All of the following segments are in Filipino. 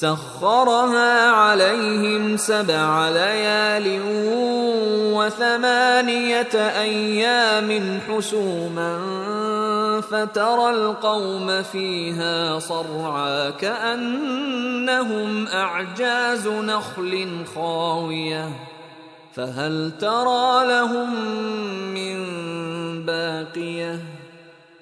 سخرها عليهم سبع ليال وثمانية أيام حسوما فترى القوم فيها صرعا كأنهم أعجاز نخل خاوية فهل ترى لهم من باقية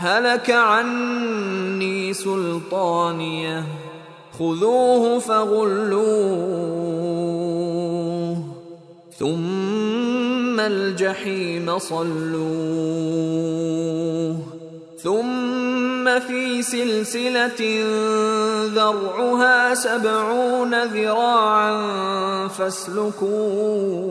هلك عني سلطانيه خذوه فغلوه ثم الجحيم صلوه ثم في سلسلة ذرعها سبعون ذراعا فاسلكوه.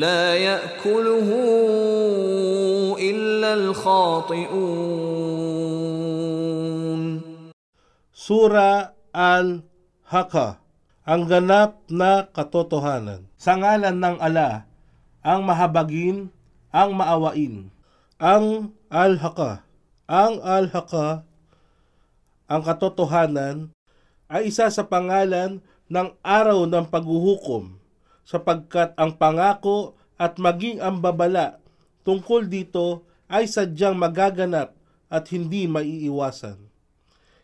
لا ياكله الا الخاطئون Sura Al-Haqqa ang ganap na katotohanan. Sa ngalan ng ala, ang mahabagin, ang maawain, ang alhaka, ang alhaka, ang katotohanan, ay isa sa pangalan ng araw ng paghuhukom, sapagkat ang pangako at maging ang babala tungkol dito ay sadyang magaganap at hindi maiiwasan.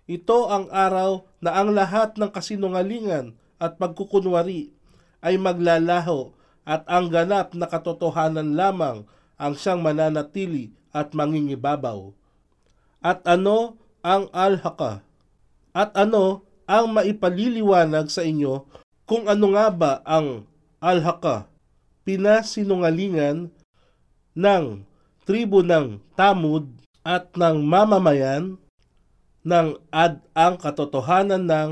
Ito ang araw na ang lahat ng kasinungalingan at pagkukunwari ay maglalaho at ang ganap na katotohanan lamang ang siyang mananatili at mangingibabaw. At ano ang alhaka? At ano ang maipaliliwanag sa inyo kung ano nga ba ang alhaka? Pinasinungalingan ng tribo ng Tamud at ng mamamayan ng ad ang katotohanan ng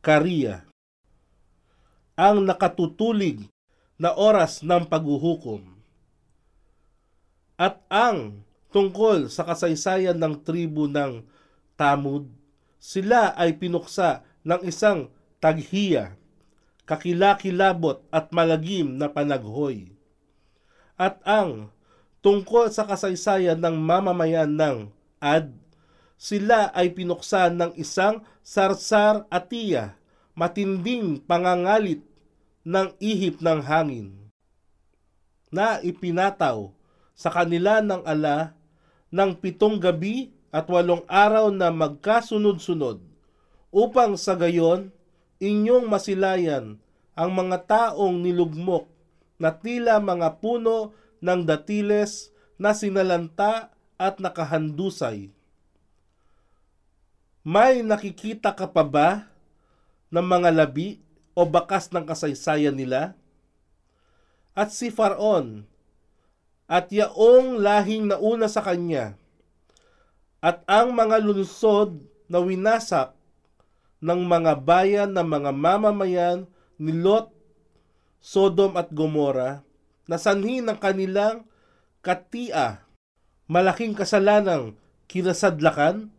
Kariya ang nakatutulig na oras ng paghuhukom. At ang tungkol sa kasaysayan ng tribu ng Tamud, sila ay pinuksa ng isang taghiya, kakilakilabot at malagim na panaghoy. At ang tungkol sa kasaysayan ng mamamayan ng Ad, sila ay pinuksa ng isang sarsar atiya, matinding pangangalit ng ihip ng hangin na ipinataw sa kanila ng ala ng pitong gabi at walong araw na magkasunod-sunod upang sa gayon inyong masilayan ang mga taong nilugmok na tila mga puno ng datiles na sinalanta at nakahandusay. May nakikita ka pa ba ng mga labi o bakas ng kasaysayan nila? At si Faraon at yaong lahing nauna sa kanya at ang mga lungsod na winasak ng mga bayan ng mga mamamayan ni Lot, Sodom at Gomora na sanhi ng kanilang katia, malaking kasalanang kinasadlakan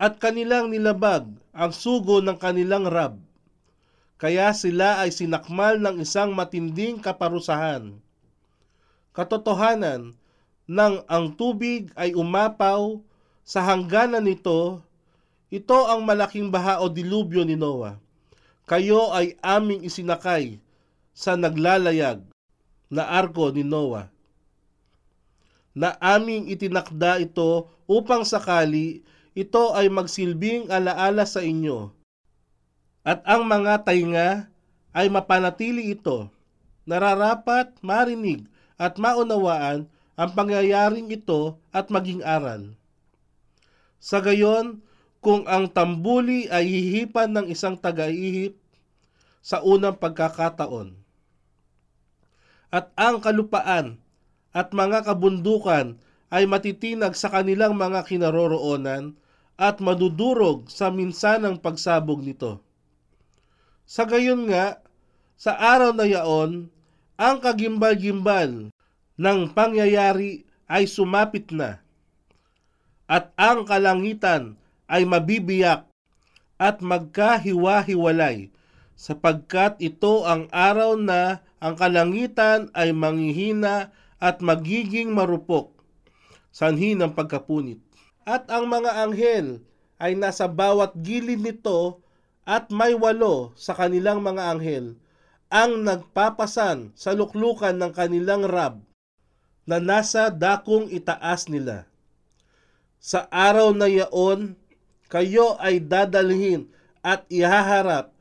at kanilang nilabag ang sugo ng kanilang rab kaya sila ay sinakmal ng isang matinding kaparusahan. Katotohanan nang ang tubig ay umapaw sa hangganan nito, ito ang malaking baha o dilubyo ni Noah. Kayo ay aming isinakay sa naglalayag na arko ni Noah. Na aming itinakda ito upang sakali ito ay magsilbing alaala sa inyo at ang mga tainga ay mapanatili ito. Nararapat marinig at maunawaan ang pangyayaring ito at maging aral. Sa gayon, kung ang tambuli ay hihipan ng isang taga-ihip sa unang pagkakataon, at ang kalupaan at mga kabundukan ay matitinag sa kanilang mga kinaroroonan at madudurog sa minsanang pagsabog nito. Sa gayon nga, sa araw na yaon, ang kagimbal-gimbal ng pangyayari ay sumapit na at ang kalangitan ay mabibiyak at magkahiwa-hiwalay sapagkat ito ang araw na ang kalangitan ay manghihina at magiging marupok sanhi ng pagkapunit. At ang mga anghel ay nasa bawat gilid nito at may walo sa kanilang mga anghel ang nagpapasan sa luklukan ng kanilang rab na nasa dakong itaas nila. Sa araw na yaon, kayo ay dadalhin at ihaharap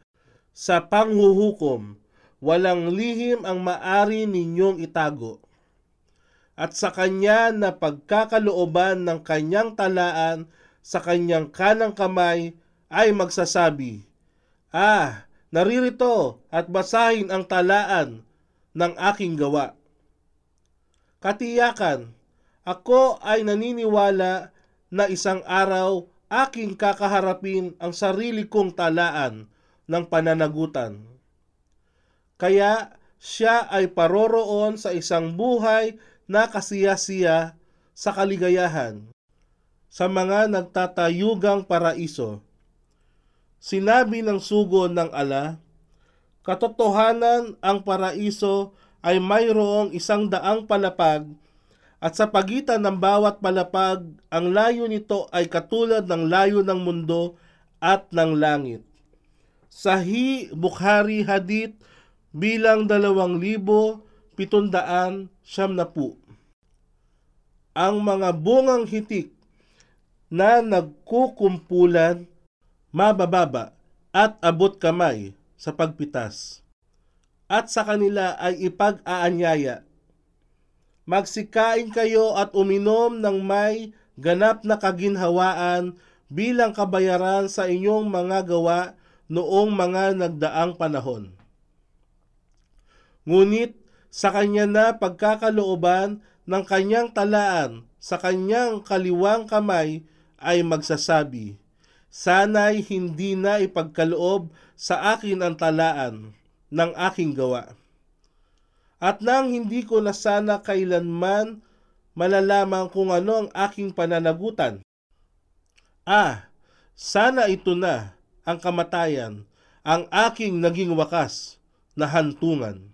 sa panghuhukom, walang lihim ang maari ninyong itago. At sa kanya na pagkakalooban ng kanyang talaan sa kanyang kanang kamay ay magsasabi, Ah, naririto at basahin ang talaan ng aking gawa. Katiyakan, ako ay naniniwala na isang araw aking kakaharapin ang sarili kong talaan ng pananagutan. Kaya siya ay paroroon sa isang buhay na kasiyasiya sa kaligayahan sa mga nagtatayugang paraiso Sinabi ng sugo ng ala, Katotohanan, ang paraiso ay mayroong isang daang palapag at sa pagitan ng bawat palapag, ang layo nito ay katulad ng layo ng mundo at ng langit. Sahi Bukhari Hadith bilang dalawang libo pitundaan siyam na po. Ang mga bungang hitik na nagkukumpulan mabababa at abot kamay sa pagpitas. At sa kanila ay ipag-aanyaya Magsikain kayo at uminom ng may ganap na kaginhawaan bilang kabayaran sa inyong mga gawa noong mga nagdaang panahon. Ngunit sa kanya na pagkakalooban ng kanyang talaan sa kanyang kaliwang kamay ay magsasabi, Sana'y hindi na ipagkaloob sa akin ang talaan ng aking gawa at nang hindi ko na sana kailanman malalaman kung ano ang aking pananagutan. Ah, sana ito na ang kamatayan, ang aking naging wakas na hantungan.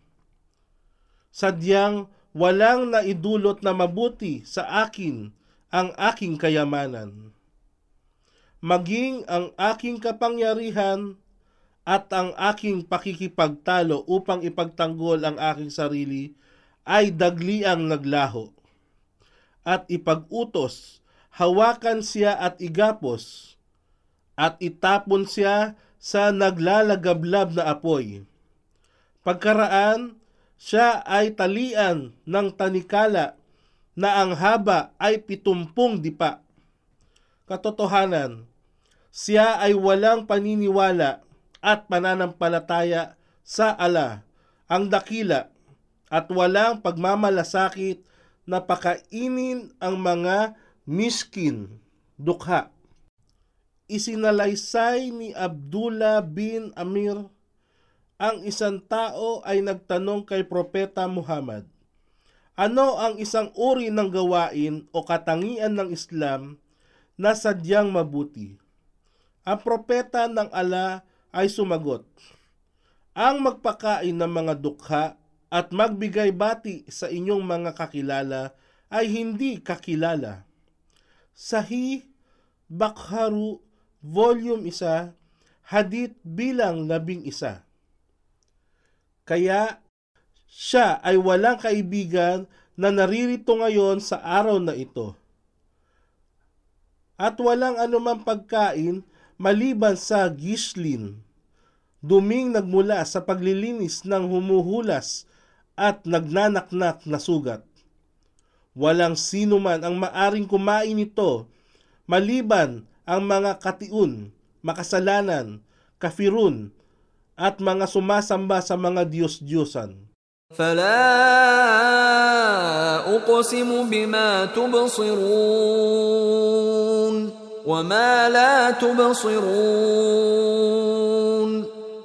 Sadyang walang naidulot na mabuti sa akin ang aking kayamanan. Maging ang aking kapangyarihan at ang aking pakikipagtalo upang ipagtanggol ang aking sarili ay dagliang naglaho. At ipag-utos, hawakan siya at igapos, at itapon siya sa naglalagablab na apoy. Pagkaraan, siya ay talian ng tanikala na ang haba ay pitumpong dipa. Katotohanan, siya ay walang paniniwala at pananampalataya sa ala, ang dakila, at walang pagmamalasakit na pakainin ang mga miskin, dukha. Isinalaysay ni Abdullah bin Amir ang isang tao ay nagtanong kay Propeta Muhammad, ano ang isang uri ng gawain o katangian ng Islam na sadyang mabuti? Ang propeta ng Allah ay sumagot, Ang magpakain ng mga dukha at magbigay bati sa inyong mga kakilala ay hindi kakilala. Sahi Bakharu Volume 1 Hadith bilang labing isa. Kaya siya ay walang kaibigan na naririto ngayon sa araw na ito. At walang anumang pagkain maliban sa gislin duming nagmula sa paglilinis ng humuhulas at nagnanaknak na sugat. Walang sino man ang maaring kumain nito maliban ang mga katiun, makasalanan, kafirun, at mga sumasamba sa mga Diyos-Diyosan. فلا أقسم بما تبصرون وما لا تبصرون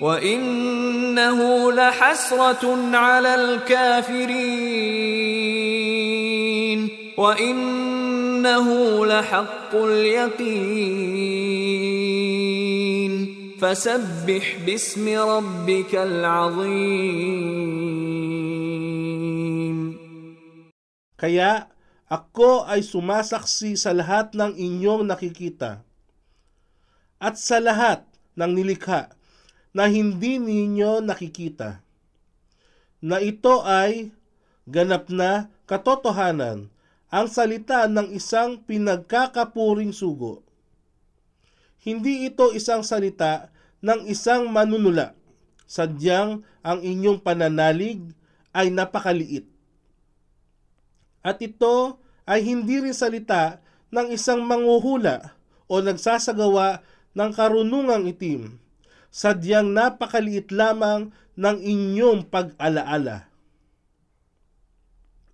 وإنه لحسرة على الكافرين وإنه لحق اليقين فسبح باسم ربك العظيم Kaya ako ay sumasaksi sa lahat ng inyong nakikita at sa lahat ng nilikha na hindi ninyo nakikita na ito ay ganap na katotohanan ang salita ng isang pinagkakapuring sugo. Hindi ito isang salita ng isang manunula, sadyang ang inyong pananalig ay napakaliit. At ito ay hindi rin salita ng isang manguhula o nagsasagawa ng karunungang itim, sadyang napakaliit lamang ng inyong pag-alaala.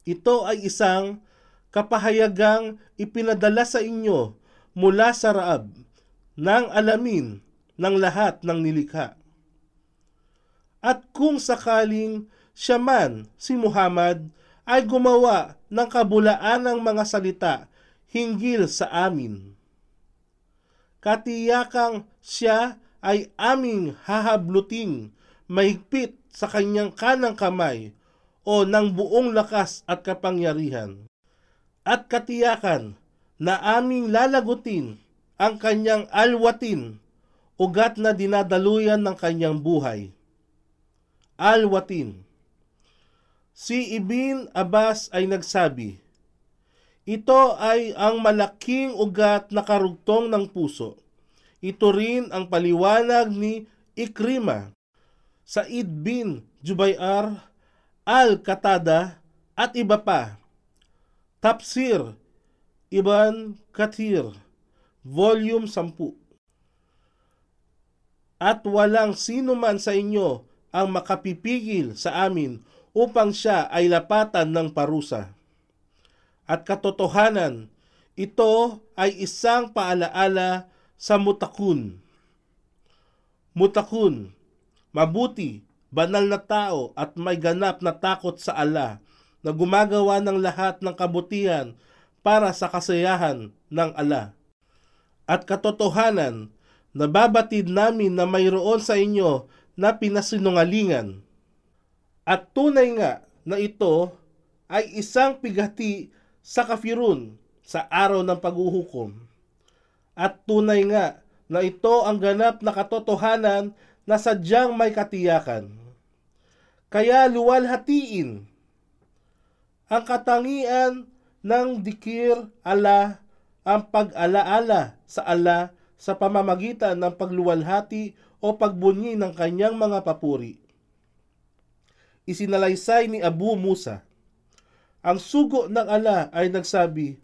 Ito ay isang kapahayagang ipinadala sa inyo mula sa Raab ng alamin ng lahat ng nilikha. At kung sakaling siya man, si Muhammad, ay gumawa ng kabulaan ng mga salita hinggil sa amin. Katiyakang siya ay aming hahabluting mahigpit sa kanyang kanang kamay o ng buong lakas at kapangyarihan. At katiyakan na aming lalagutin ang kanyang alwatin, ugat na dinadaluyan ng kanyang buhay. Alwatin. Si Ibn Abbas ay nagsabi, Ito ay ang malaking ugat na karugtong ng puso. Ito rin ang paliwanag ni Ikrima, Said bin Jubayar, Al-Qatada at iba pa. Tafsir Ibn Kathir, Volume 10 At walang sino man sa inyo ang makapipigil sa amin upang siya ay lapatan ng parusa. At katotohanan, ito ay isang paalaala sa mutakun. Mutakun, mabuti, banal na tao at may ganap na takot sa Allah na gumagawa ng lahat ng kabutihan para sa kasayahan ng Allah. At katotohanan, nababatid namin na mayroon sa inyo na pinasinungalingan. At tunay nga na ito ay isang pigati sa kafirun sa araw ng paghuhukom. At tunay nga na ito ang ganap na katotohanan na sadyang may katiyakan. Kaya luwalhatiin ang katangian ng dikir ala ang pag-alaala sa ala sa pamamagitan ng pagluwalhati o pagbunyi ng kanyang mga papuri isinalaysay ni Abu Musa. Ang sugo ng ala ay nagsabi,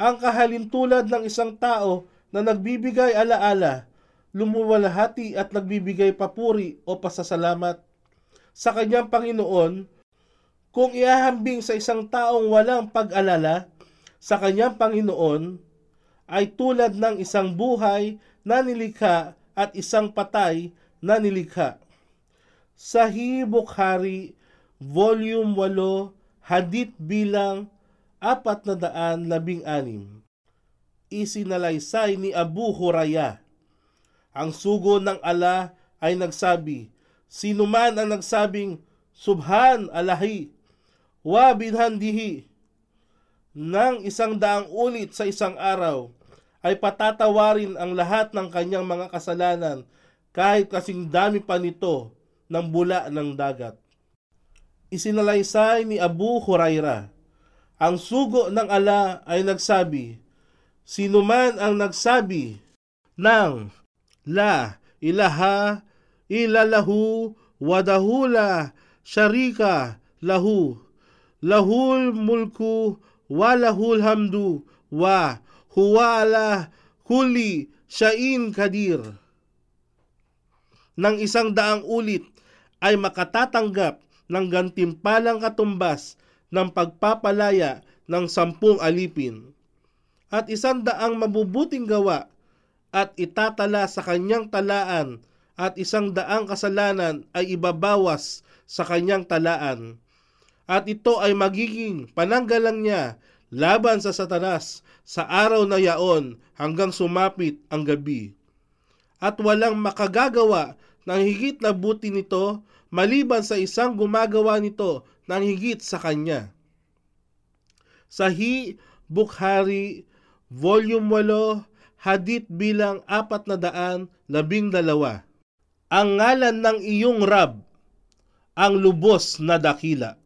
ang kahalintulad ng isang tao na nagbibigay alaala, lumuwalhati at nagbibigay papuri o pasasalamat sa kanyang Panginoon, kung iahambing sa isang taong walang pag-alala sa kanyang Panginoon, ay tulad ng isang buhay na nilikha at isang patay na nilikha. Sahih Bukhari, Volume 8, Hadith bilang 416. Isinalaysay ni Abu Huraya. Ang sugo ng ala ay nagsabi, Sino man ang nagsabing, Subhan Alahi, wa bidhandihi, ng isang daang ulit sa isang araw, ay patatawarin ang lahat ng kanyang mga kasalanan kahit kasing dami pa nito ng bula ng dagat. Isinalaysay ni Abu Huraira, ang sugo ng ala ay nagsabi, Sino man ang nagsabi ng La ilaha ilalahu wadahula syarika lahu lahul mulku wa lahul hamdu wa huwa ala kulli sya'in kadir. Nang isang daang ulit ay makatatanggap ng gantimpalang katumbas ng pagpapalaya ng sampung alipin at isang daang mabubuting gawa at itatala sa kanyang talaan at isang daang kasalanan ay ibabawas sa kanyang talaan. At ito ay magiging pananggalang niya laban sa satanas sa araw na yaon hanggang sumapit ang gabi. at walang makagagawa ng higit na buti nito maliban sa isang gumagawa nito ng higit sa kanya. Sahi Bukhari, Volume 8, Hadith bilang 412. Ang ngalan ng iyong Rab, ang lubos na dakila.